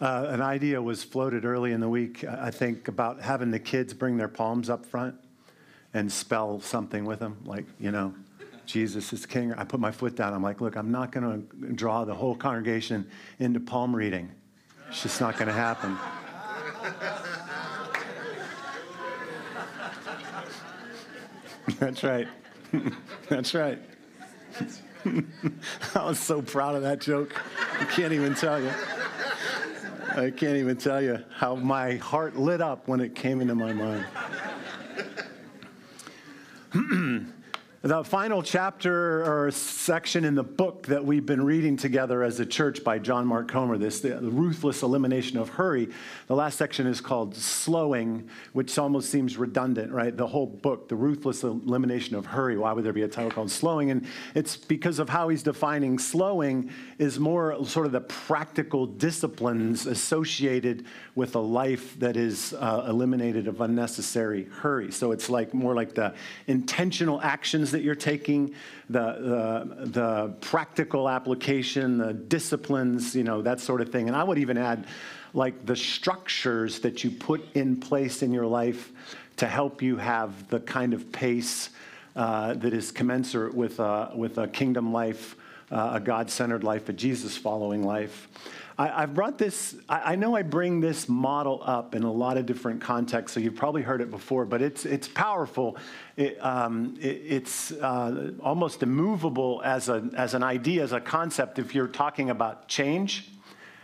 Uh, an idea was floated early in the week, I think, about having the kids bring their palms up front and spell something with them, like, you know, Jesus is king. I put my foot down. I'm like, look, I'm not going to draw the whole congregation into palm reading. It's just not going to happen. That's right. That's right. I was so proud of that joke. I can't even tell you. I can't even tell you how my heart lit up when it came into my mind. The final chapter or section in the book that we've been reading together as a church by John Mark Comer, this the ruthless elimination of hurry. The last section is called slowing, which almost seems redundant, right? The whole book, the ruthless elimination of hurry. Why would there be a title called slowing? And it's because of how he's defining slowing is more sort of the practical disciplines associated with a life that is uh, eliminated of unnecessary hurry. So it's like more like the intentional actions that you're taking, the, the, the practical application, the disciplines, you know, that sort of thing. And I would even add, like, the structures that you put in place in your life to help you have the kind of pace uh, that is commensurate with, uh, with a kingdom life, uh, a God centered life, a Jesus following life. I, have brought this, I, I, know I bring this model up in a lot of different contexts, so you've probably heard it before, but it's, it's powerful. It, um, it, it's uh, almost immovable as, a, as an idea, as a concept, if you're talking about change,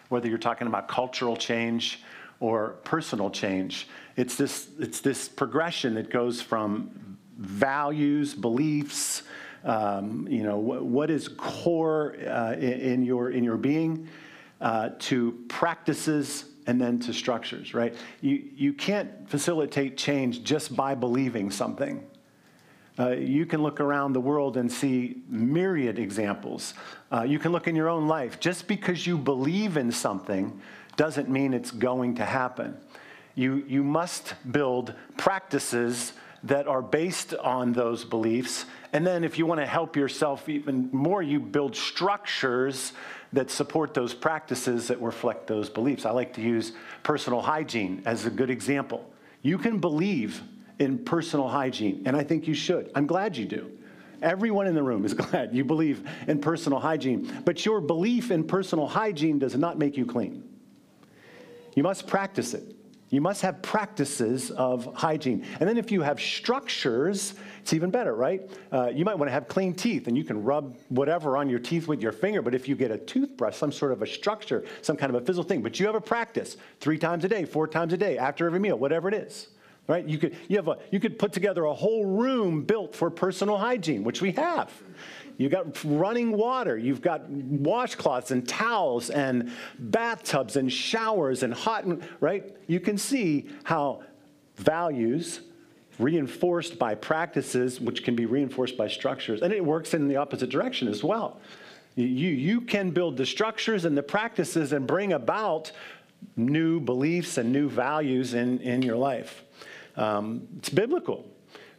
whether you're talking about cultural change or personal change. It's this, it's this progression that goes from values, beliefs, um, you know, what, what is core uh, in, in, your, in your being uh, to practices and then to structures, right? You, you can't facilitate change just by believing something. Uh, you can look around the world and see myriad examples. Uh, you can look in your own life. Just because you believe in something doesn't mean it's going to happen. You, you must build practices that are based on those beliefs. And then, if you want to help yourself even more, you build structures that support those practices that reflect those beliefs. I like to use personal hygiene as a good example. You can believe in personal hygiene, and I think you should. I'm glad you do. Everyone in the room is glad you believe in personal hygiene, but your belief in personal hygiene does not make you clean. You must practice it. You must have practices of hygiene. And then if you have structures, it's even better, right? Uh, you might want to have clean teeth and you can rub whatever on your teeth with your finger. But if you get a toothbrush, some sort of a structure, some kind of a physical thing, but you have a practice three times a day, four times a day, after every meal, whatever it is. Right? You could, you, have a, you could put together a whole room built for personal hygiene, which we have. You've got running water. You've got washcloths and towels and bathtubs and showers and hot, right? You can see how values reinforced by practices, which can be reinforced by structures, and it works in the opposite direction as well. You, you can build the structures and the practices and bring about new beliefs and new values in, in your life. Um, it's biblical.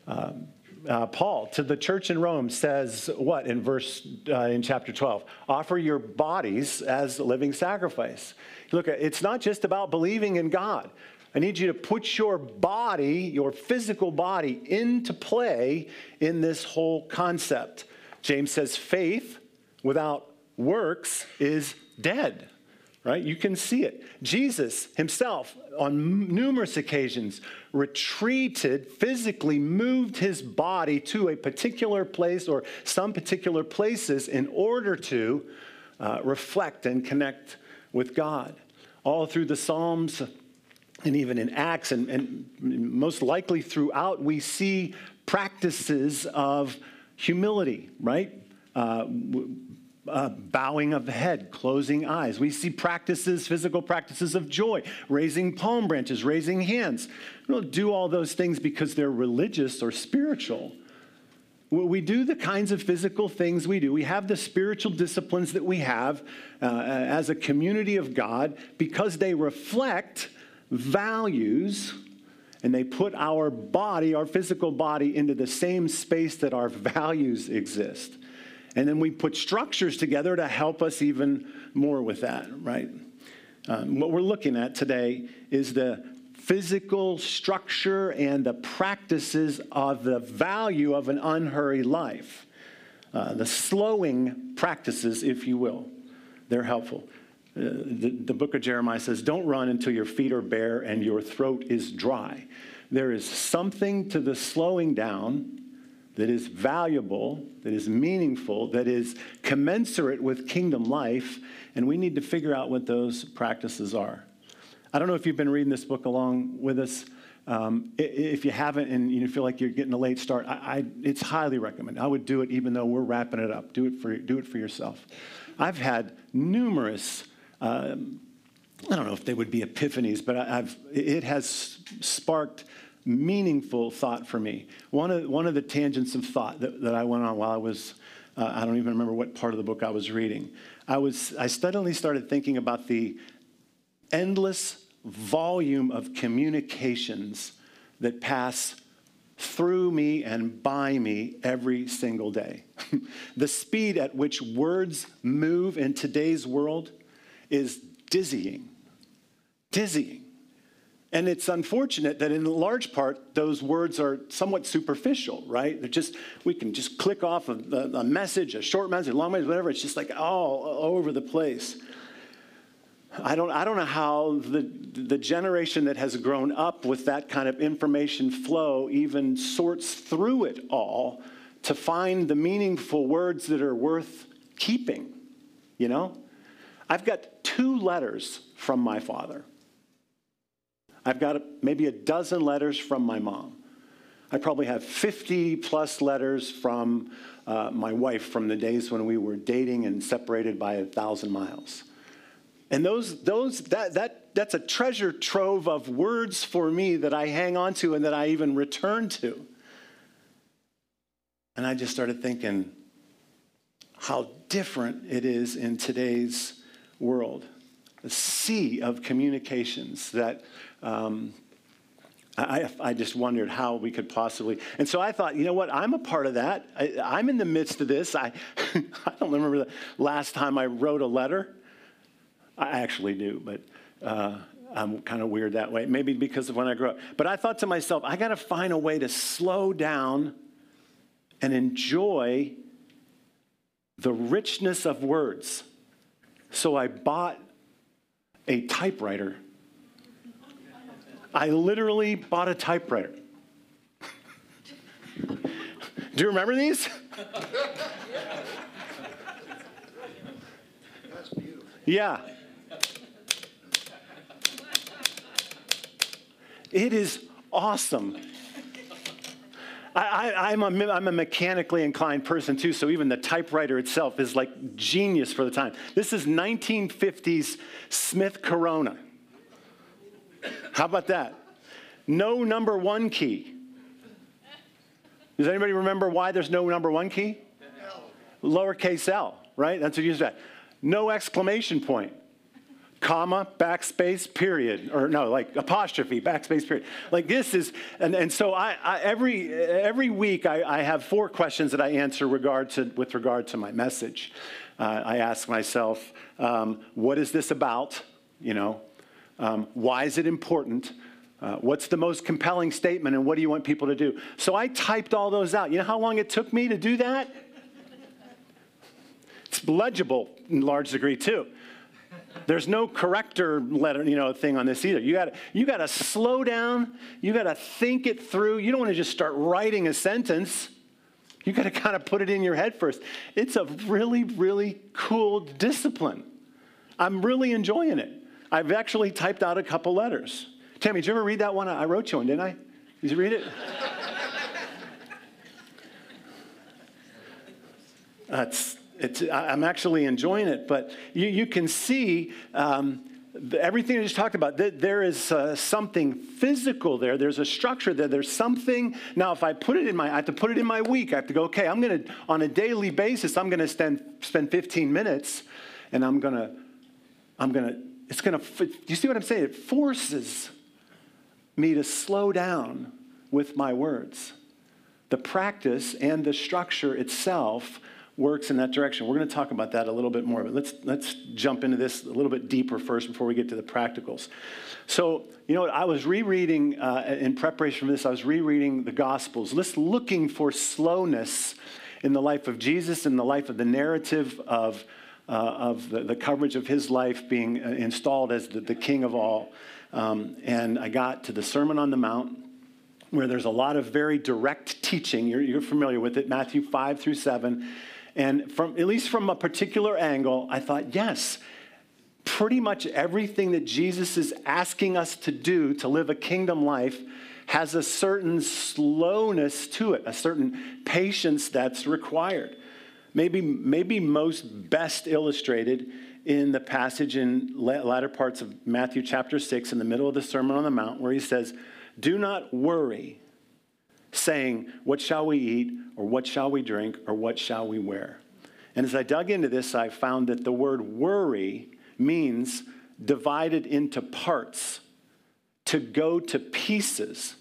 Um, uh, Paul to the church in Rome says what in verse uh, in chapter 12? Offer your bodies as a living sacrifice. Look, it's not just about believing in God. I need you to put your body, your physical body, into play in this whole concept. James says faith without works is dead right? You can see it. Jesus himself, on numerous occasions, retreated, physically moved his body to a particular place or some particular places in order to uh, reflect and connect with God. All through the Psalms and even in Acts, and, and most likely throughout, we see practices of humility, right? Uh, uh, bowing of the head, closing eyes. We see practices, physical practices of joy, raising palm branches, raising hands. We don't do all those things because they're religious or spiritual. We do the kinds of physical things we do. We have the spiritual disciplines that we have uh, as a community of God because they reflect values and they put our body, our physical body, into the same space that our values exist. And then we put structures together to help us even more with that, right? Um, what we're looking at today is the physical structure and the practices of the value of an unhurried life. Uh, the slowing practices, if you will, they're helpful. Uh, the, the book of Jeremiah says, Don't run until your feet are bare and your throat is dry. There is something to the slowing down that is valuable, that is meaningful, that is commensurate with kingdom life, and we need to figure out what those practices are. I don't know if you've been reading this book along with us. Um, if you haven't and you feel like you're getting a late start, I, I, it's highly recommended. I would do it even though we're wrapping it up. Do it for, do it for yourself. I've had numerous, um, I don't know if they would be epiphanies, but I, I've, it has sparked meaningful thought for me. One of, one of the tangents of thought that, that I went on while I was, uh, I don't even remember what part of the book I was reading. I, was, I suddenly started thinking about the endless volume of communications that pass through me and by me every single day. the speed at which words move in today's world is dizzying. Dizzying. And it's unfortunate that in large part, those words are somewhat superficial, right? They're just, we can just click off a, a message, a short message, a long message, whatever. It's just like all over the place. I don't, I don't know how the, the generation that has grown up with that kind of information flow even sorts through it all to find the meaningful words that are worth keeping, you know? I've got two letters from my father. I've got maybe a dozen letters from my mom. I probably have 50 plus letters from uh, my wife from the days when we were dating and separated by a thousand miles. And those, those, that, that, that's a treasure trove of words for me that I hang on to and that I even return to. And I just started thinking how different it is in today's world. A sea of communications that um, I, I, just wondered how we could possibly. And so I thought, you know what? I'm a part of that. I, am in the midst of this. I, I don't remember the last time I wrote a letter. I actually do, but uh, I'm kind of weird that way. Maybe because of when I grew up. But I thought to myself, I got to find a way to slow down and enjoy the richness of words. So I bought a typewriter. I literally bought a typewriter. Do you remember these? Yeah. It is awesome. I, am a, I'm a mechanically inclined person too, so even the typewriter itself is like genius for the time. This is 1950s Smith Corona. How about that? No number one key. Does anybody remember why there's no number one key? Lowercase l, right? That's what you said. No exclamation point comma, backspace, period, or no, like apostrophe, backspace, period. Like this is, and, and so I, I every, every week I, I, have four questions that I answer regard to, with regard to my message. Uh, I ask myself, um, what is this about? You know, um, why is it important? Uh, what's the most compelling statement and what do you want people to do? So I typed all those out. You know how long it took me to do that? It's legible in large degree too. There's no corrector letter, you know, thing on this either. You got to, you got to slow down. You got to think it through. You don't want to just start writing a sentence. You got to kind of put it in your head first. It's a really, really cool discipline. I'm really enjoying it. I've actually typed out a couple letters. Tammy, did you ever read that one? I wrote you one, didn't I? Did you read it? It's, I'm actually enjoying it, but you, you can see um, everything I just talked about. There is uh, something physical there. There's a structure there. There's something. Now, if I put it in my, I have to put it in my week. I have to go. Okay, I'm going to on a daily basis. I'm going to spend spend 15 minutes, and I'm going to, I'm going to. It's going to. You see what I'm saying? It forces me to slow down with my words. The practice and the structure itself works in that direction. We're going to talk about that a little bit more, but let's, let's jump into this a little bit deeper first before we get to the practicals. So, you know? I was rereading, uh, in preparation for this, I was rereading the Gospels, just looking for slowness in the life of Jesus, in the life of the narrative of, uh, of the, the, coverage of his life being uh, installed as the, the king of all. Um, and I got to the Sermon on the Mount, where there's a lot of very direct teaching. You're, you're familiar with it, Matthew 5 through 7. And from, at least from a particular angle, I thought, yes, pretty much everything that Jesus is asking us to do to live a kingdom life has a certain slowness to it, a certain patience that's required. Maybe, maybe most best illustrated in the passage in latter parts of Matthew chapter 6, in the middle of the Sermon on the Mount, where he says, Do not worry, saying, What shall we eat, or what shall we drink, or what shall we wear? And as I dug into this, I found that the word worry means divided into parts, to go to pieces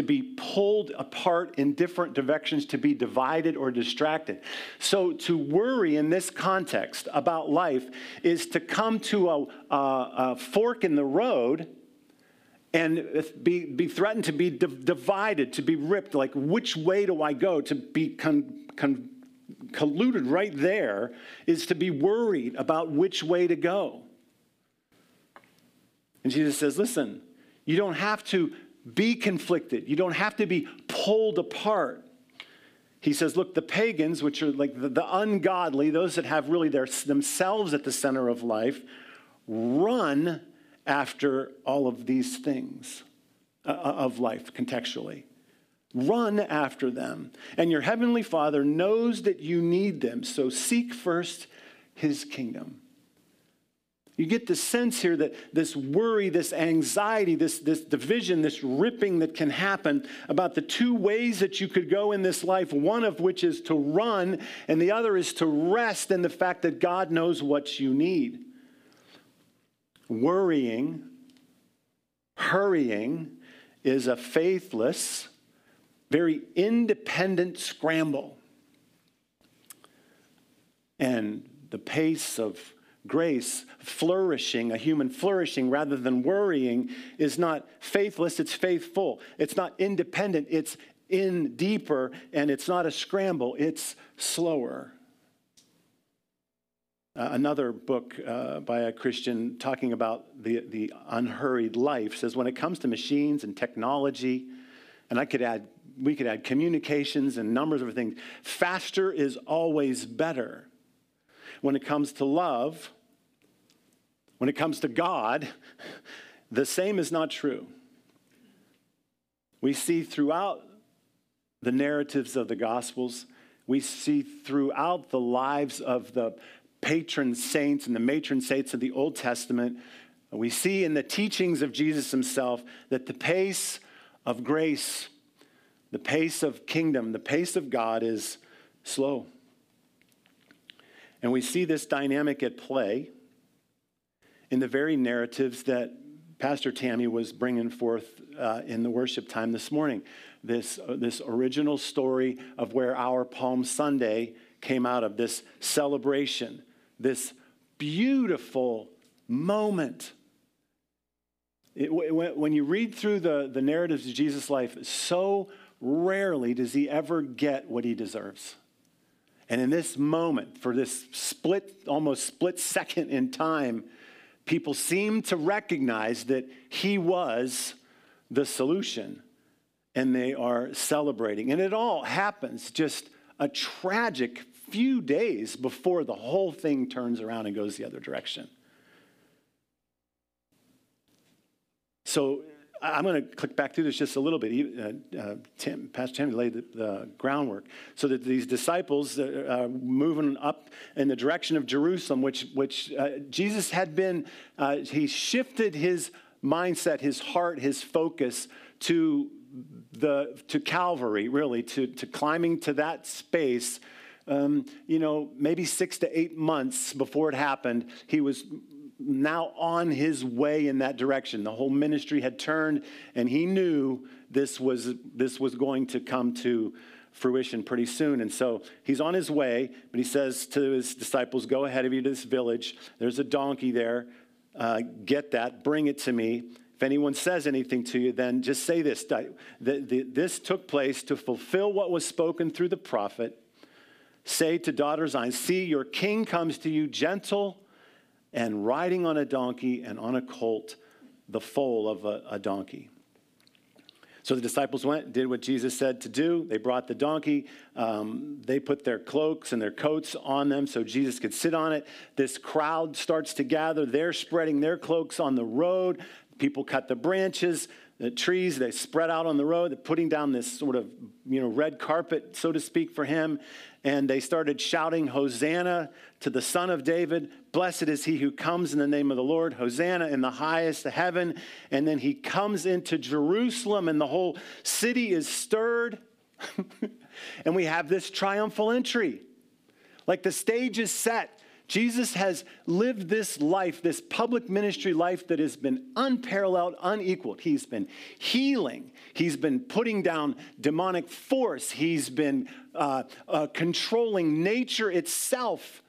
to be pulled apart in different directions, to be divided or distracted. So, to worry in this context about life is to come to a, a, a fork in the road and be, be threatened to be divided, to be ripped. Like, which way do I go? To be con, con, colluded right there is to be worried about which way to go. And Jesus says, listen, you don't have to be conflicted. You don't have to be pulled apart. He says, look, the pagans, which are like the, the ungodly, those that have really their, themselves at the center of life, run after all of these things uh, uh, of life contextually. Run after them. And your heavenly Father knows that you need them, so seek first his kingdom. You get the sense here that this worry, this anxiety, this, this division, this ripping that can happen about the two ways that you could go in this life, one of which is to run, and the other is to rest in the fact that God knows what you need. Worrying, hurrying, is a faithless, very independent scramble. And the pace of grace, flourishing, a human flourishing rather than worrying, is not faithless, it's faithful. It's not independent, it's in deeper, and it's not a scramble, it's slower. Uh, another book uh, by a Christian talking about the, the unhurried life says when it comes to machines and technology, and I could add, we could add communications and numbers of things, faster is always better. When it comes to love, when it comes to God, the same is not true. We see throughout the narratives of the Gospels, we see throughout the lives of the patron saints and the matron saints of the Old Testament, we see in the teachings of Jesus himself that the pace of grace, the pace of kingdom, the pace of God is slow. And we see this dynamic at play in the very narratives that Pastor Tammy was bringing forth uh, in the worship time this morning. This, uh, this original story of where our Palm Sunday came out of, this celebration, this beautiful moment. It, when you read through the, the narratives of Jesus' life, so rarely does he ever get what he deserves. And in this moment, for this split, almost split second in time, people seem to recognize that he was the solution and they are celebrating. And it all happens just a tragic few days before the whole thing turns around and goes the other direction. So I'm going to click back through this just a little bit. Uh, uh, Tim, Pastor Tim laid the, the, groundwork so that these disciples uh, moving up in the direction of Jerusalem, which, which uh, Jesus had been, uh, he shifted his mindset, his heart, his focus to the to Calvary, really, to, to climbing to that space. Um, you know, maybe six to eight months before it happened, he was now on his way in that direction. The whole ministry had turned, and he knew this was, this was going to come to fruition pretty soon. And so he's on his way, but he says to his disciples, Go ahead of you to this village. There's a donkey there. Uh, get that, bring it to me. If anyone says anything to you, then just say this This took place to fulfill what was spoken through the prophet. Say to daughter Zion, See, your king comes to you gentle and riding on a donkey and on a colt, the foal of a, a donkey. So the disciples went, did what Jesus said to do. They brought the donkey. Um, they put their cloaks and their coats on them so Jesus could sit on it. This crowd starts to gather. They're spreading their cloaks on the road. People cut the branches, the trees, they spread out on the road. They're putting down this sort of, you know, red carpet, so to speak, for him. And they started shouting, Hosanna to the Son of David. Blessed is he who comes in the name of the Lord. Hosanna in the highest of heaven. And then he comes into Jerusalem, and the whole city is stirred. and we have this triumphal entry. Like the stage is set. Jesus has lived this life, this public ministry life that has been unparalleled, unequaled. He's been healing, he's been putting down demonic force, he's been uh, uh, controlling nature itself.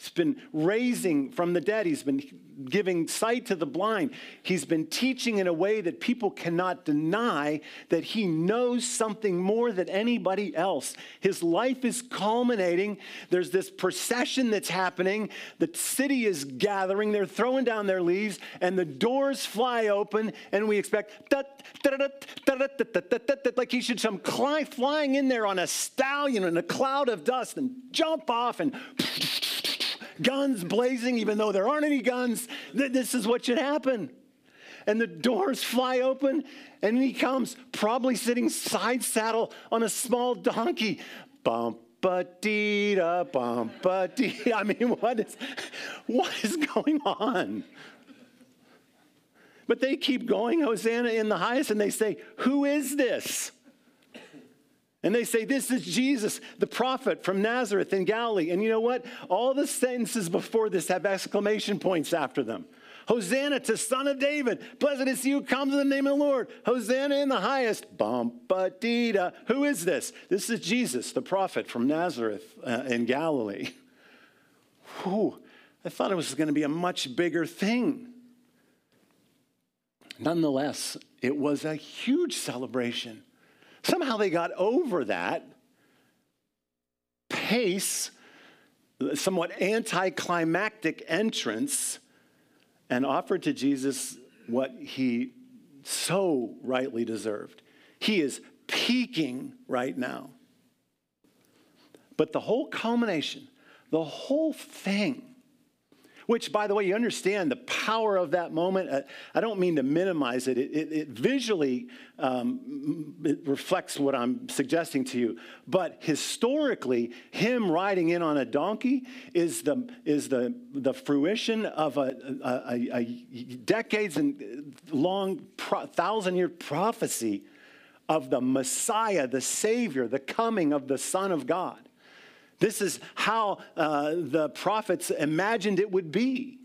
He's been raising from the dead. He's been giving sight to the blind. He's been teaching in a way that people cannot deny that he knows something more than anybody else. His life is culminating. There's this procession that's happening. The city is gathering. They're throwing down their leaves, and the doors fly open, and we expect like he should come flying in there on a stallion in a cloud of dust and jump off and guns blazing, even though there aren't any guns. This is what should happen. And the doors fly open, and he comes, probably sitting side saddle on a small donkey. Bump, but dee da, bump, but dee. I mean, what is, what is going on? But they keep going, Hosanna in the highest, and they say, Who is this? And they say, This is Jesus, the prophet from Nazareth in Galilee. And you know what? All the sentences before this have exclamation points after them. Hosanna to Son of David. Blessed is he who comes in the name of the Lord. Hosanna in the highest. Bumpadita. Who is this? This is Jesus, the prophet from Nazareth uh, in Galilee. Whew. I thought it was going to be a much bigger thing. Nonetheless, it was a huge celebration. Somehow they got over that pace, somewhat anticlimactic entrance, and offered to Jesus what he so rightly deserved. He is peaking right now. But the whole culmination, the whole thing, which, by the way, you understand the power of that moment. Uh, I don't mean to minimize it. It, it, it visually um, it reflects what I'm suggesting to you. But historically, him riding in on a donkey is the, is the, the fruition of a, a, a, a decades and long, pro, thousand year prophecy of the Messiah, the Savior, the coming of the Son of God. This is how uh, the prophets imagined it would be.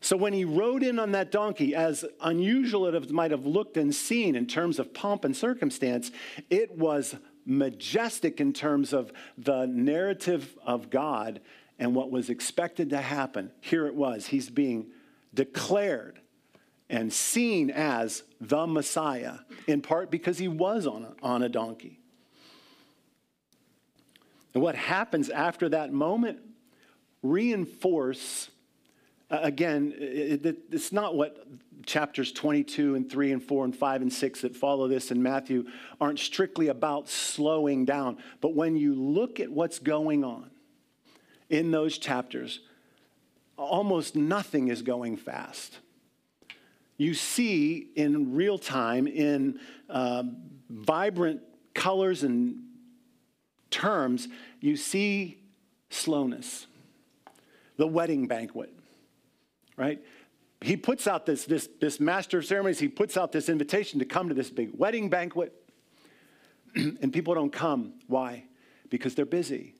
So when he rode in on that donkey, as unusual it might have looked and seen in terms of pomp and circumstance, it was majestic in terms of the narrative of God and what was expected to happen. Here it was. He's being declared and seen as the Messiah, in part because he was on a, on a donkey. And what happens after that moment reinforce uh, again it, it, it's not what chapters 22 and 3 and 4 and 5 and 6 that follow this in Matthew aren't strictly about slowing down. But when you look at what's going on in those chapters almost nothing is going fast. You see in real time in uh, vibrant colors and terms, you see slowness. The wedding banquet, right? He puts out this, this, this master of ceremonies, he puts out this invitation to come to this big wedding banquet, and people don't come. Why? Because they're busy.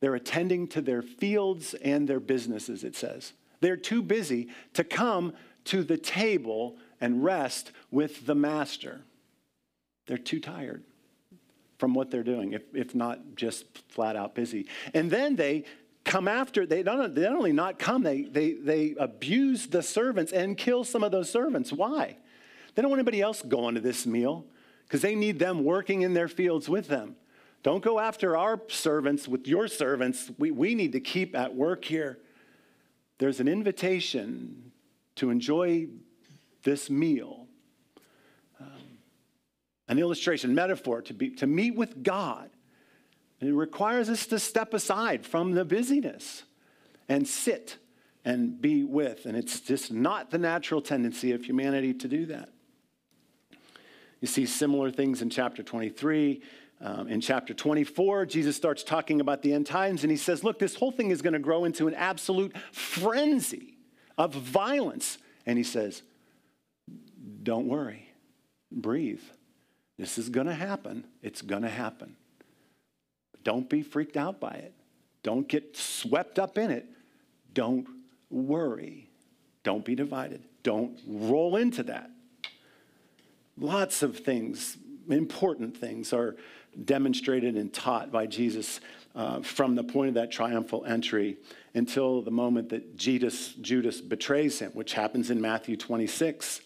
They're attending to their fields and their businesses, it says. They're too busy to come to the table and rest with the master. They're too tired from what they're doing, if, if not just flat out busy. And then they come after, they don't, they not only not come, they, they, they abuse the servants and kill some of those servants. Why? They don't want anybody else going to this meal because they need them working in their fields with them. Don't go after our servants with your servants. We, we need to keep at work here. There's an invitation to enjoy this meal, an illustration, metaphor to, be, to meet with God. And it requires us to step aside from the busyness and sit and be with. And it's just not the natural tendency of humanity to do that. You see similar things in chapter 23. Um, in chapter 24, Jesus starts talking about the end times, and he says, Look, this whole thing is going to grow into an absolute frenzy of violence. And he says, Don't worry, breathe. This is going to happen. It's going to happen. Don't be freaked out by it. Don't get swept up in it. Don't worry. Don't be divided. Don't roll into that. Lots of things, important things, are demonstrated and taught by Jesus uh, from the point of that triumphal entry until the moment that Judas, Judas betrays him, which happens in Matthew 26.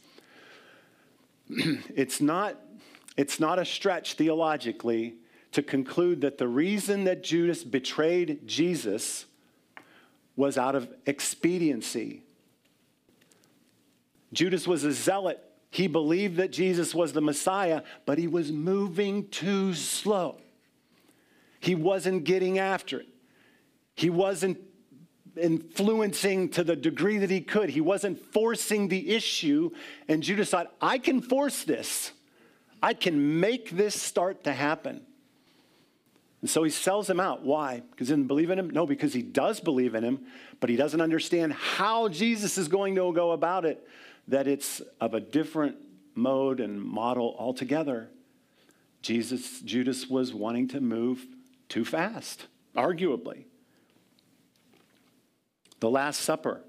it's, not, it's not a stretch theologically to conclude that the reason that Judas betrayed Jesus was out of expediency. Judas was a zealot he believed that Jesus was the Messiah, but he was moving too slow. He wasn't getting after it. He wasn't influencing to the degree that he could. He wasn't forcing the issue. And Judas thought, I can force this. I can make this start to happen. And so he sells him out. Why? Because he didn't believe in him? No, because he does believe in him, but he doesn't understand how Jesus is going to go about it that it's of a different mode and model altogether. Jesus, Judas was wanting to move too fast, arguably. The Last Supper,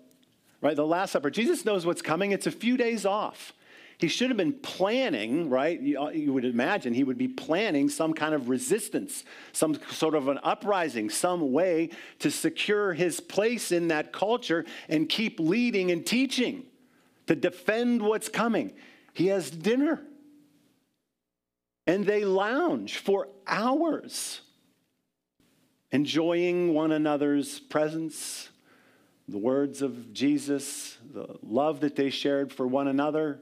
right? The Last Supper. Jesus knows what's coming. It's a few days off. He should have been planning, right? Uh, you would imagine he would be planning some kind of resistance, some sort of an uprising, some way to secure his place in that culture and keep leading and teaching to defend what's coming. He has dinner. And they lounge for hours, enjoying one another's presence, the words of Jesus, the love that they shared for one another.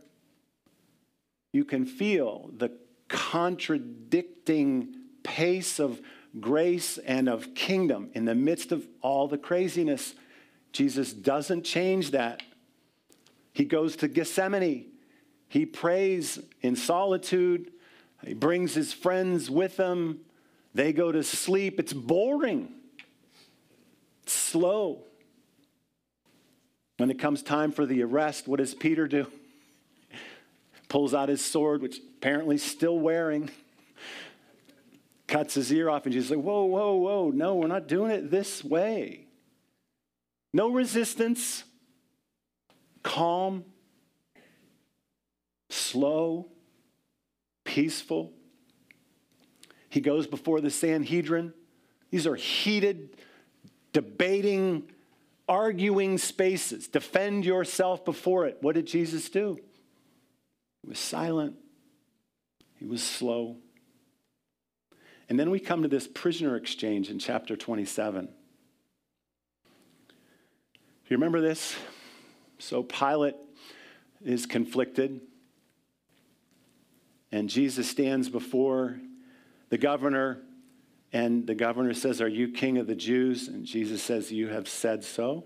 You can feel the contradicting pace of grace and of kingdom in the midst of all the craziness. Jesus doesn't change that he goes to Gethsemane. He prays in solitude. He brings his friends with him. They go to sleep. It's boring, it's slow. When it comes time for the arrest, what does Peter do? Pulls out his sword, which apparently still wearing, cuts his ear off, and Jesus like, Whoa, whoa, whoa, no, we're not doing it this way. No resistance, calm, slow, peaceful. He goes before the Sanhedrin. These are heated, debating, arguing spaces. Defend yourself before it. What did Jesus do? He was silent, he was slow. And then we come to this prisoner exchange in chapter 27. Do you remember this? So Pilate is conflicted, and Jesus stands before the governor, and the governor says, Are you king of the Jews? And Jesus says, You have said so.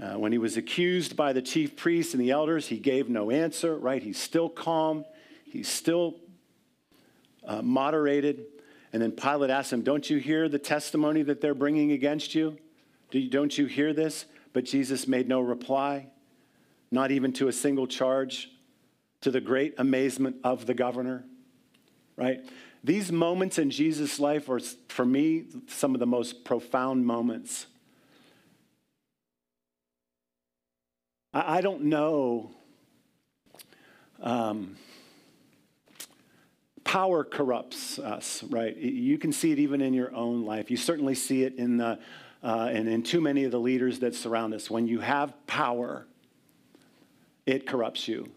Uh, when he was accused by the chief priests and the elders, he gave no answer, right? He's still calm, he's still uh, moderated. And then Pilate asked him, Don't you hear the testimony that they're bringing against you? Do you don't you hear this? But Jesus made no reply, not even to a single charge, to the great amazement of the governor, right? These moments in Jesus' life are, for me, some of the most profound moments. I, I don't know. Um, power corrupts us, right? You can see it even in your own life. You certainly see it in the uh, and in too many of the leaders that surround us. When you have power, it corrupts you.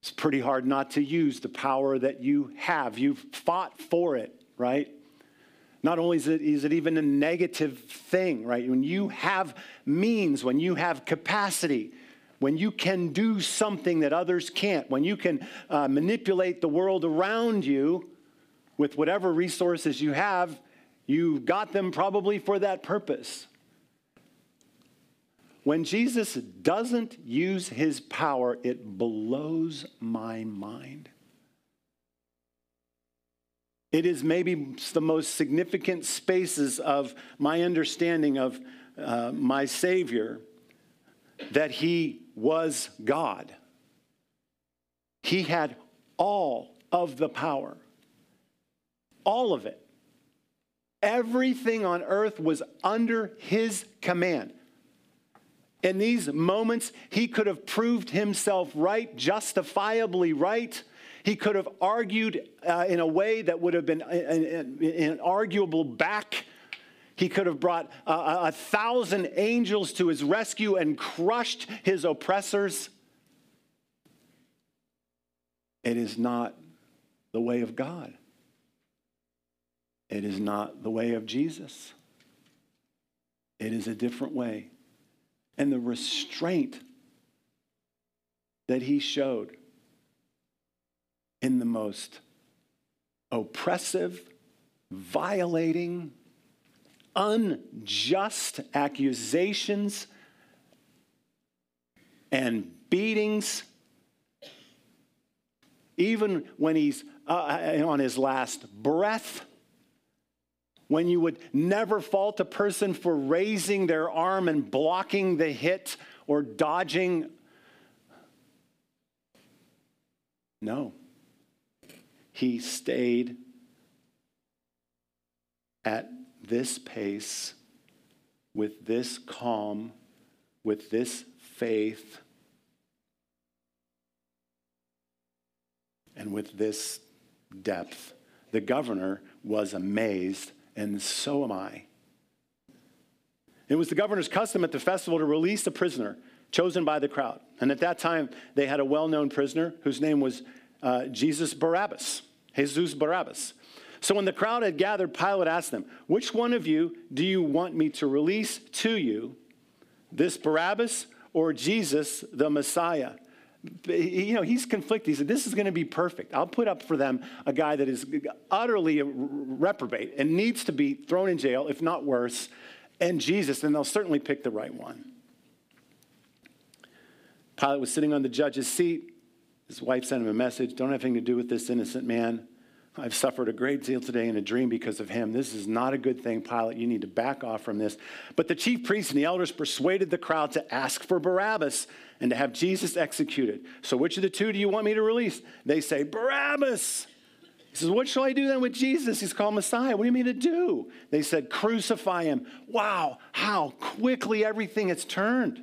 It's pretty hard not to use the power that you have. You've fought for it, right? Not only is it, is it even a negative thing, right? When you have means, when you have capacity, when you can do something that others can't, when you can uh, manipulate the world around you with whatever resources you have, you got them probably for that purpose. When Jesus doesn't use his power, it blows my mind. It is maybe the most significant spaces of my understanding of uh, my Savior that he was God. He had all of the power, all of it. Everything on earth was under his command. In these moments, he could have proved himself right, justifiably right. He could have argued uh, in a way that would have been an, an arguable back. He could have brought uh, a thousand angels to his rescue and crushed his oppressors. It is not the way of God. It is not the way of Jesus. It is a different way and the restraint that he showed in the most oppressive, violating, unjust accusations and beatings. Even when he's uh, on his last breath, when you would never fault a person for raising their arm and blocking the hit or dodging. No. He stayed at this pace, with this calm, with this faith, and with this depth. The governor was amazed and so am I. It was the governor's custom at the festival to release a prisoner chosen by the crowd. And at that time, they had a well known prisoner whose name was uh, Jesus Barabbas, Jesus Barabbas. So when the crowd had gathered, Pilate asked them, Which one of you do you want me to release to you, this Barabbas or Jesus the Messiah? you know, he's conflicted. He said, This is going to be perfect. I'll put up for them a guy that is utterly reprobate and needs to be thrown in jail, if not worse, and Jesus, and they'll certainly pick the right one. Pilate was sitting on the judge's seat. His wife sent him a message Don't have anything to do with this innocent man. I've suffered a great deal today in a dream because of him. This is not a good thing, Pilate. You need to back off from this. But the chief priests and the elders persuaded the crowd to ask for Barabbas and to have Jesus executed. So, which of the two do you want me to release? They say, Barabbas. He says, What shall I do then with Jesus? He's called Messiah. What do you mean to do? They said, Crucify him. Wow, how quickly everything has turned.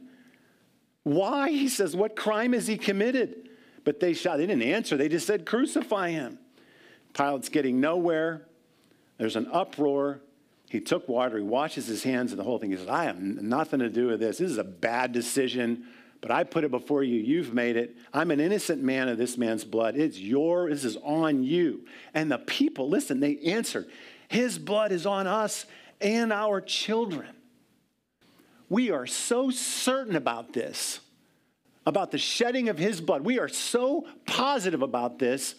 Why? He says, What crime has he committed? But they shot, they didn't answer. They just said, Crucify him. Pilate's getting nowhere. There's an uproar. He took water, he washes his hands and the whole thing. He says, I have nothing to do with this. This is a bad decision, but I put it before you. You've made it. I'm an innocent man of this man's blood. It's your, this is on you. And the people, listen, they answered, His blood is on us and our children. We are so certain about this, about the shedding of His blood. We are so positive about this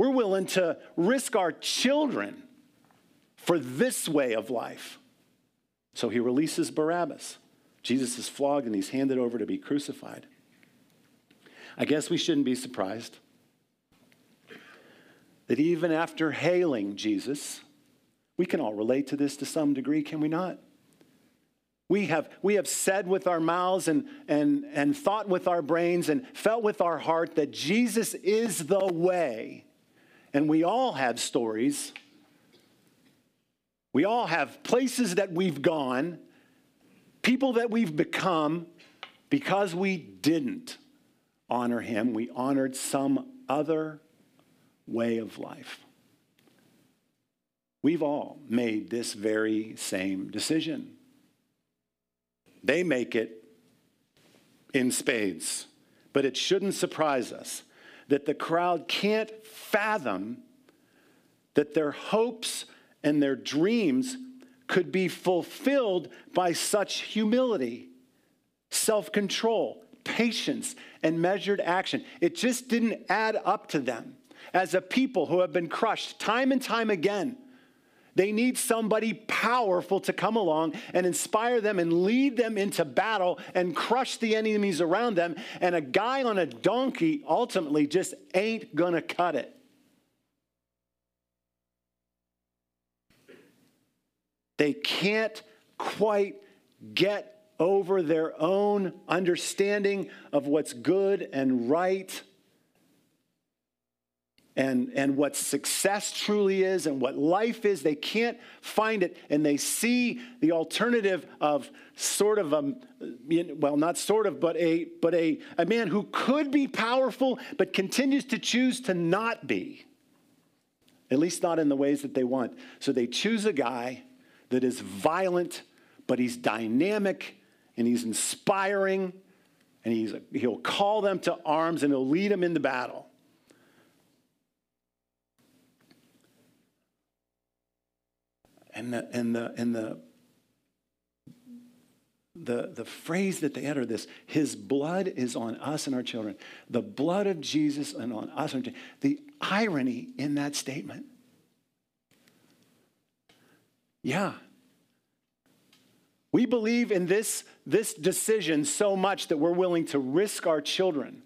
we're willing to risk our children for this way of life. So he releases Barabbas. Jesus is flogged and he's handed over to be crucified. I guess we shouldn't be surprised that even after hailing Jesus, we can all relate to this to some degree, can we not? We have, we have said with our mouths and, and, and thought with our brains and felt with our heart that Jesus is the way and we all have stories. We all have places that we've gone, people that we've become because we didn't honor him. We honored some other way of life. We've all made this very same decision. They make it in spades, but it shouldn't surprise us that the crowd can't fathom that their hopes and their dreams could be fulfilled by such humility, self control, patience, and measured action. It just didn't add up to them as a people who have been crushed time and time again. They need somebody powerful to come along and inspire them and lead them into battle and crush the enemies around them. And a guy on a donkey ultimately just ain't going to cut it. They can't quite get over their own understanding of what's good and right and, and what success truly is and what life is. They can't find it, and they see the alternative of sort of a, well, not sort of, but a, but a, a man who could be powerful but continues to choose to not be, at least not in the ways that they want. So they choose a guy that is violent, but he's dynamic and he's inspiring, and he's, he'll call them to arms and he'll lead them into battle. And the, and the, and the, the, the phrase that they utter this his blood is on us and our children. The blood of jesus and on us and the irony in that statement. Yeah. We believe in this, this decision so much that we're willing to risk our children.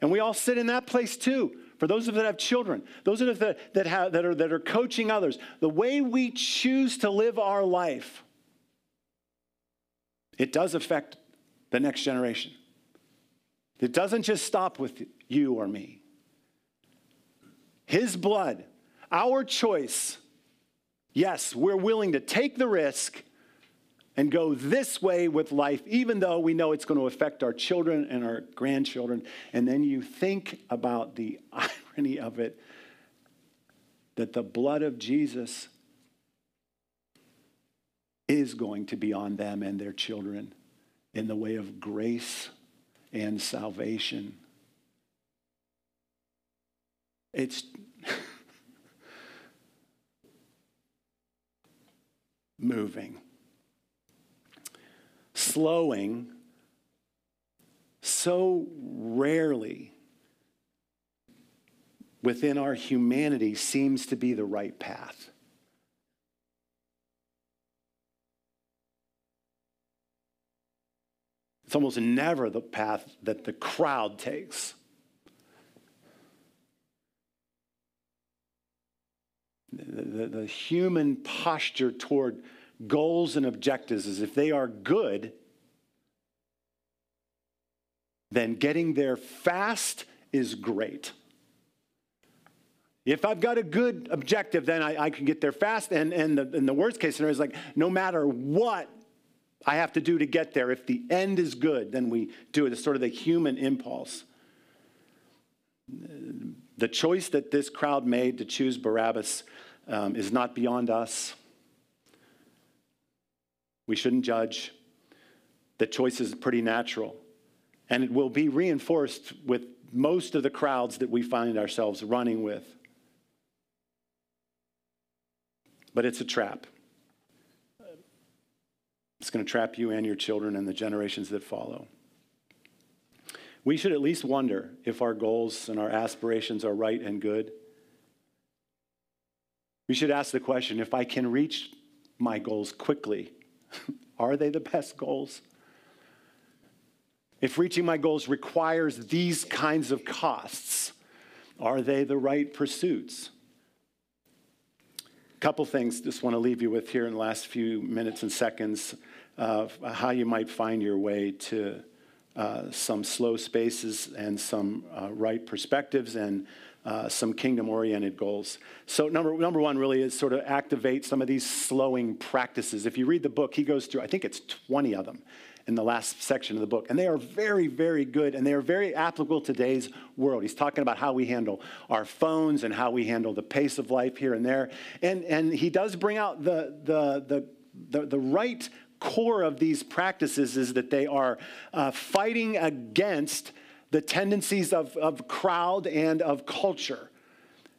And we all sit in that place too for those of us that have children, those of us that, that, have, that, are, that are coaching others, the way we choose to live our life, it does affect the next generation. It doesn't just stop with you or me. His blood, our choice, yes, we're willing to take the risk and go this way with life, even though we know it's going to affect our children and our grandchildren. And then you think about the irony of it that the blood of Jesus is going to be on them and their children in the way of grace and salvation. It's moving slowing so rarely within our humanity seems to be the right path. It's almost never the path that the crowd takes. The, the, the human posture toward goals and objectives is if they are good, then getting there fast is great. If I've got a good objective, then I, I can get there fast. And, and, the, and the worst case scenario is like, no matter what I have to do to get there, if the end is good, then we do it. It's sort of the human impulse. The choice that this crowd made to choose Barabbas um, is not beyond us. We shouldn't judge. The choice is pretty natural. And it will be reinforced with most of the crowds that we find ourselves running with. But it's a trap. It's going to trap you and your children and the generations that follow. We should at least wonder if our goals and our aspirations are right and good. We should ask the question if I can reach my goals quickly Are they the best goals? If reaching my goals requires these kinds of costs, are they the right pursuits? Couple things just want to leave you with here in the last few minutes and seconds of how you might find your way to uh, some slow spaces and some uh, right perspectives and uh, some kingdom oriented goals. So, number, number one really is sort of activate some of these slowing practices. If you read the book, he goes through, I think it's 20 of them in the last section of the book. And they are very, very good and they are very applicable to today's world. He's talking about how we handle our phones and how we handle the pace of life here and there. And, and he does bring out the, the, the, the, the right core of these practices is that they are uh, fighting against the tendencies of, of crowd and of culture.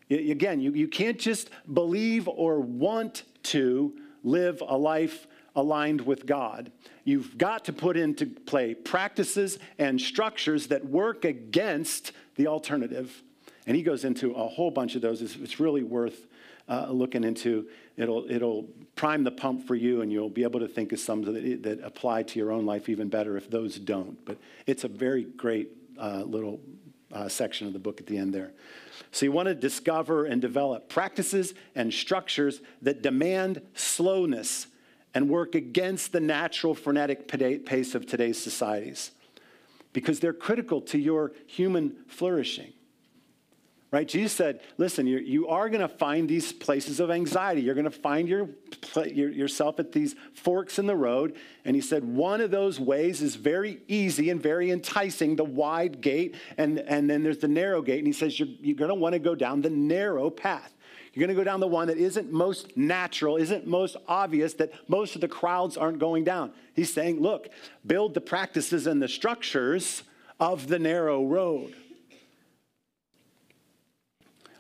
Again, you, you can't just believe or want to live a life aligned with God. You've got to put into play practices and structures that work against the alternative. And he goes into a whole bunch of those. It's, it's really worth uh, looking into. It'll, it'll prime the pump for you, and you'll be able to think of some that, that apply to your own life even better if those don't. But it's a very great uh, little uh, section of the book at the end there. So you want to discover and develop practices and structures that demand slowness and work against the natural frenetic pace of today's societies because they're critical to your human flourishing right? Jesus said, listen, you're, you are going to find these places of anxiety. You're going to find your, your, yourself at these forks in the road. And he said, one of those ways is very easy and very enticing, the wide gate. And, and then there's the narrow gate. And he says, you're, you're going to want to go down the narrow path. You're going to go down the one that isn't most natural, isn't most obvious, that most of the crowds aren't going down. He's saying, look, build the practices and the structures of the narrow road.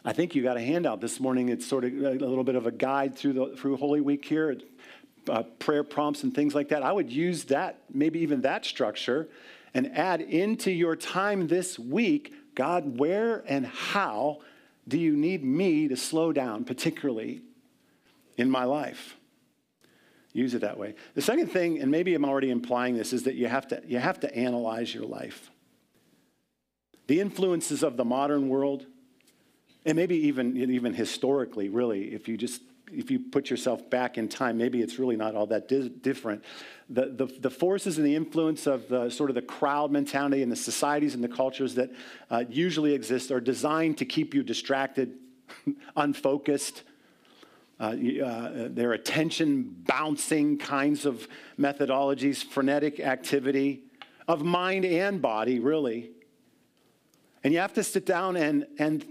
I think you got a handout this morning. It's sort of a little bit of a guide through the through Holy Week here, uh, prayer prompts and things like that. I would use that, maybe even that structure, and add into your time this week, God, where and how do you need me to slow down, particularly in my life? Use it that way. The second thing, and maybe I'm already implying this, is that you have to you have to analyze your life. The influences of the modern world and maybe even, even historically, really, if you just if you put yourself back in time, maybe it's really not all that di- different. The, the, the, forces and the influence of the, sort of the crowd mentality and the societies and the cultures that uh, usually exist are designed to keep you distracted, unfocused. Uh, uh, they're attention bouncing kinds of methodologies, frenetic activity of mind and body, really. And you have to sit down and, and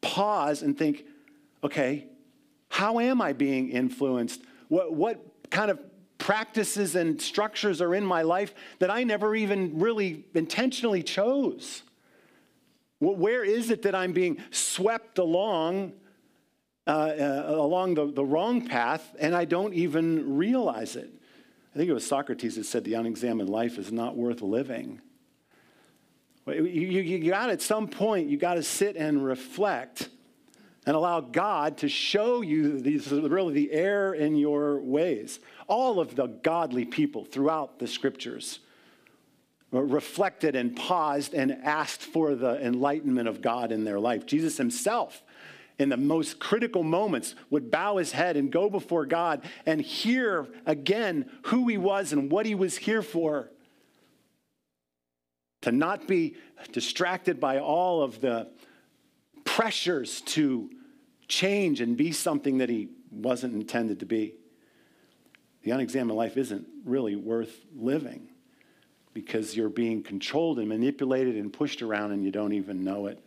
pause and think, okay, how am I being influenced? What, what kind of practices and structures are in my life that I never even really intentionally chose? Where is it that I'm being swept along, uh, uh, along the, the wrong path, and I don't even realize it? I think it was Socrates that said the unexamined life is not worth living. You, you, got at some point, you got to sit and reflect and allow God to show you these, really the error in your ways. All of the godly people throughout the scriptures reflected and paused and asked for the enlightenment of God in their life. Jesus himself, in the most critical moments, would bow his head and go before God and hear again who he was and what he was here for to not be distracted by all of the pressures to change and be something that he wasn't intended to be. The unexamined life isn't really worth living because you're being controlled and manipulated and pushed around and you don't even know it.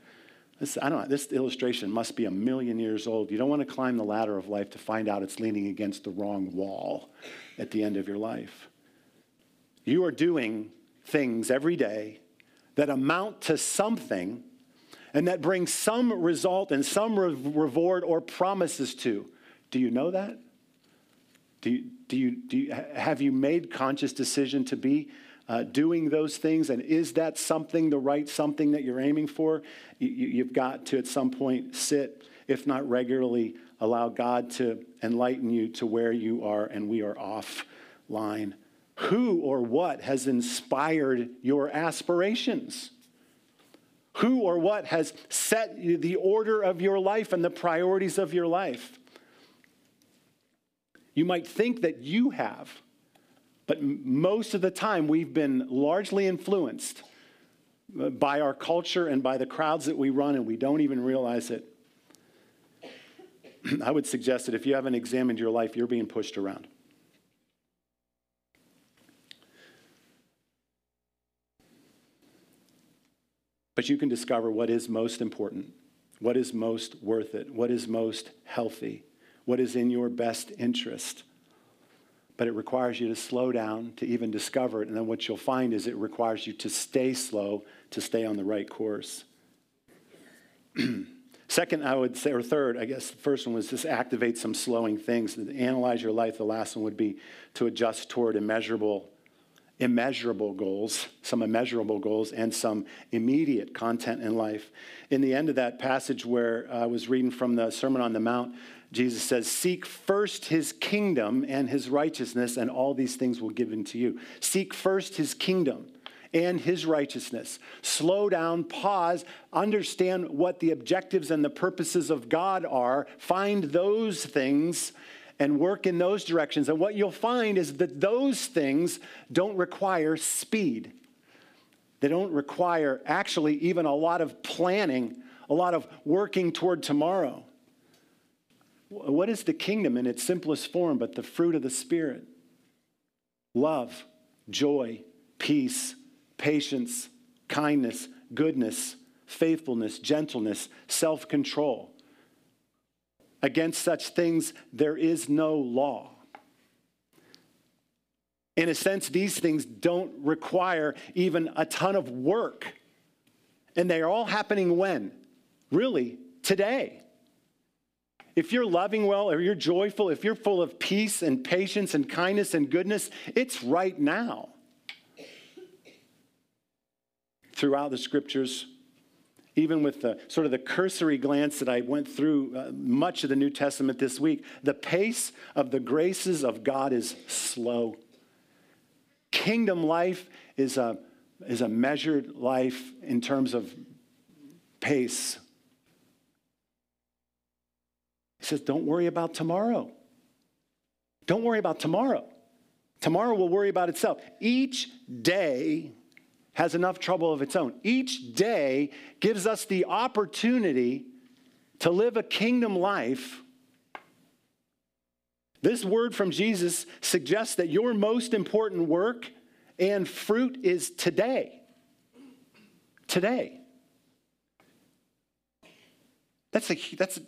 This, I don't know, this illustration must be a million years old. You don't want to climb the ladder of life to find out it's leaning against the wrong wall at the end of your life. You are doing things every day that amount to something and that bring some result and some re- reward or promises to. Do you know that? Do you, do you, do you, have you made conscious decision to be uh, doing those things? And is that something, the right something that you're aiming for? You, you've got to at some point sit, if not regularly, allow God to enlighten you to where you are, and we are offline who or what has inspired your aspirations? Who or what has set the order of your life and the priorities of your life? You might think that you have, but most of the time we've been largely influenced uh, by our culture and by the crowds that we run, and we don't even realize it. I would suggest that if you haven't examined your life, you're being pushed around. But you can discover what is most important, what is most worth it, what is most healthy, what is in your best interest. But it requires you to slow down to even discover it. And then what you'll find is it requires you to stay slow to stay on the right course. Second, I would say, or third, I guess the first one was just activate some slowing things. Analyze your life. The last one would be to adjust toward immeasurable immeasurable goals, some immeasurable goals, and some immediate content in life. In the end of that passage where I was reading from the Sermon on the Mount, Jesus says, Seek first his kingdom and his righteousness, and all these things will give to you. Seek first his kingdom and his righteousness. Slow down, pause, understand what the objectives and the purposes of God are, find those things and work in those directions. And what you'll find is that those things don't require speed. They don't require actually even a lot of planning, a lot of working toward tomorrow. What is the kingdom in its simplest form but the fruit of the Spirit? Love, joy, peace, patience, kindness, goodness, faithfulness, gentleness, self control. Against such things, there is no law. In a sense, these things don't require even a ton of work. And they are all happening when? Really, today. If you're loving well, or you're joyful, if you're full of peace and patience and kindness and goodness, it's right now. Throughout the scriptures, even with the sort of the cursory glance that I went through uh, much of the New Testament this week, the pace of the graces of God is slow. Kingdom life is a, is a measured life in terms of pace. He says, Don't worry about tomorrow. Don't worry about tomorrow. Tomorrow will worry about itself. Each day has enough trouble of its own. Each day gives us the opportunity to live a kingdom life. This word from Jesus suggests that your most important work and fruit is today. Today. That's a, that's,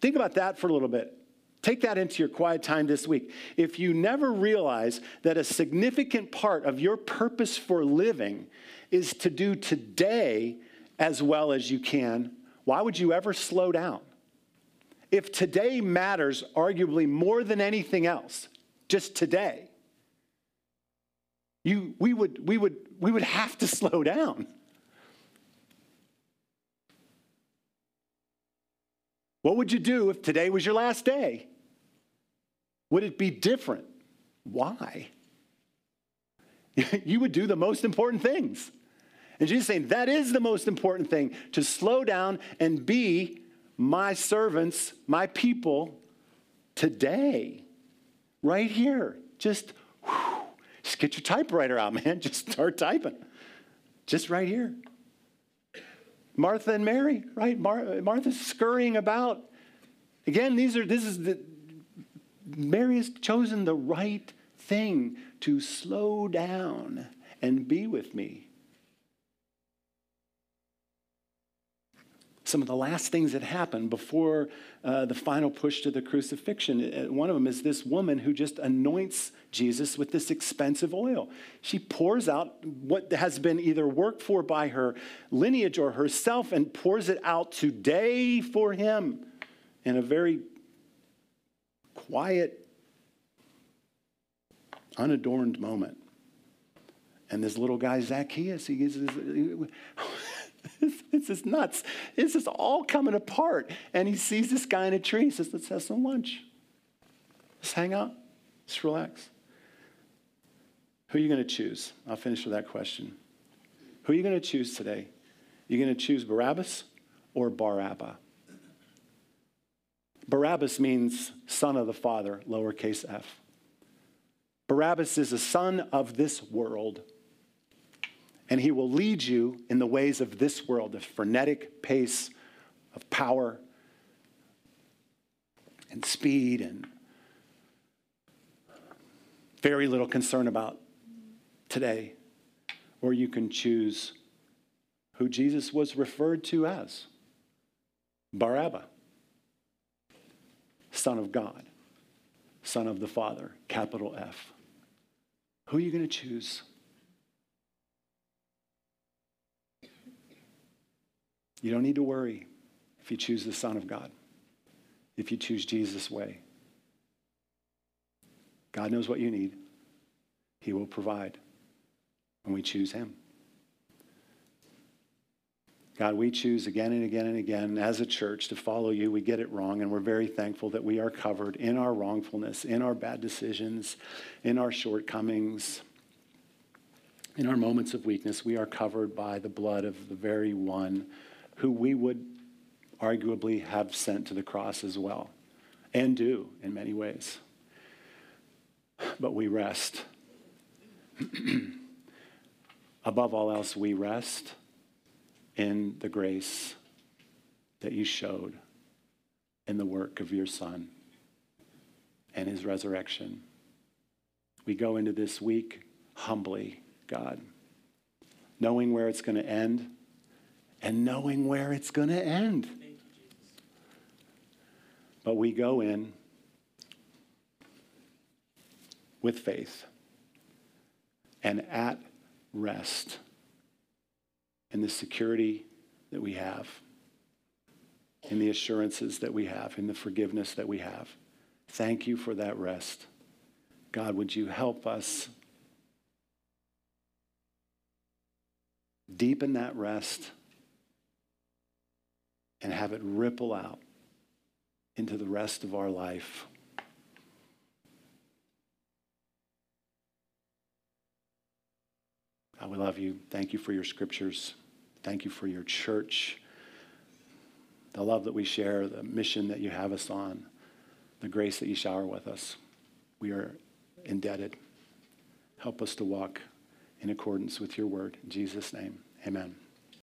think about that for a little bit. Take that into your quiet time this week. If you never realize that a significant part of your purpose for living is to do today as well as you can, why would you ever slow down? If today matters arguably more than anything else, just today, you, we, would, we, would, we would have to slow down. What would you do if today was your last day? Would it be different? Why? you would do the most important things. And Jesus saying that is the most important thing to slow down and be my servants, my people today, right here. Just, whew, just get your typewriter out, man. Just start typing. Just right here. Martha and Mary, right? Mar- Martha's scurrying about. Again, these are this is the Mary has chosen the right thing to slow down and be with me. Some of the last things that happen before uh, the final push to the crucifixion. Uh, one of them is this woman who just anoints Jesus with this expensive oil. She pours out what has been either worked for by her lineage or herself and pours it out today for him in a very quiet, unadorned moment. And this little guy, Zacchaeus, he gets this is nuts. This is all coming apart. And he sees this guy in a tree. He says, Let's have some lunch. Let's hang out. Let's relax. Who are you going to choose? I'll finish with that question. Who are you going to choose today? You're going to choose Barabbas or Barabbas? Barabbas means son of the Father, lowercase f. Barabbas is a son of this world. And he will lead you in the ways of this world, the frenetic pace of power and speed and very little concern about today. Or you can choose who Jesus was referred to as Barabbas, Son of God, Son of the Father, capital F. Who are you going to choose? You don't need to worry if you choose the Son of God, if you choose Jesus' way. God knows what you need, He will provide when we choose Him. God, we choose again and again and again as a church to follow you. We get it wrong, and we're very thankful that we are covered in our wrongfulness, in our bad decisions, in our shortcomings, in our moments of weakness. We are covered by the blood of the very one who we would arguably have sent to the cross as well, and do in many ways. But we rest. Above all else, we rest in the grace that you showed in the work of your Son and his resurrection. We go into this week humbly, God, knowing where it's going to end and knowing where it's going to end. But we go in with faith and at rest in the security that we have, in the assurances that we have, in the forgiveness that we have. Thank you for that rest. God, would you help us deepen that rest and have it ripple out into the rest of our life? God, we love you. Thank you for your scriptures. Thank you for your church, the love that we share, the mission that you have us on, the grace that you shower with us. We are indebted. Help us to walk in accordance with your word. In Jesus' name, amen.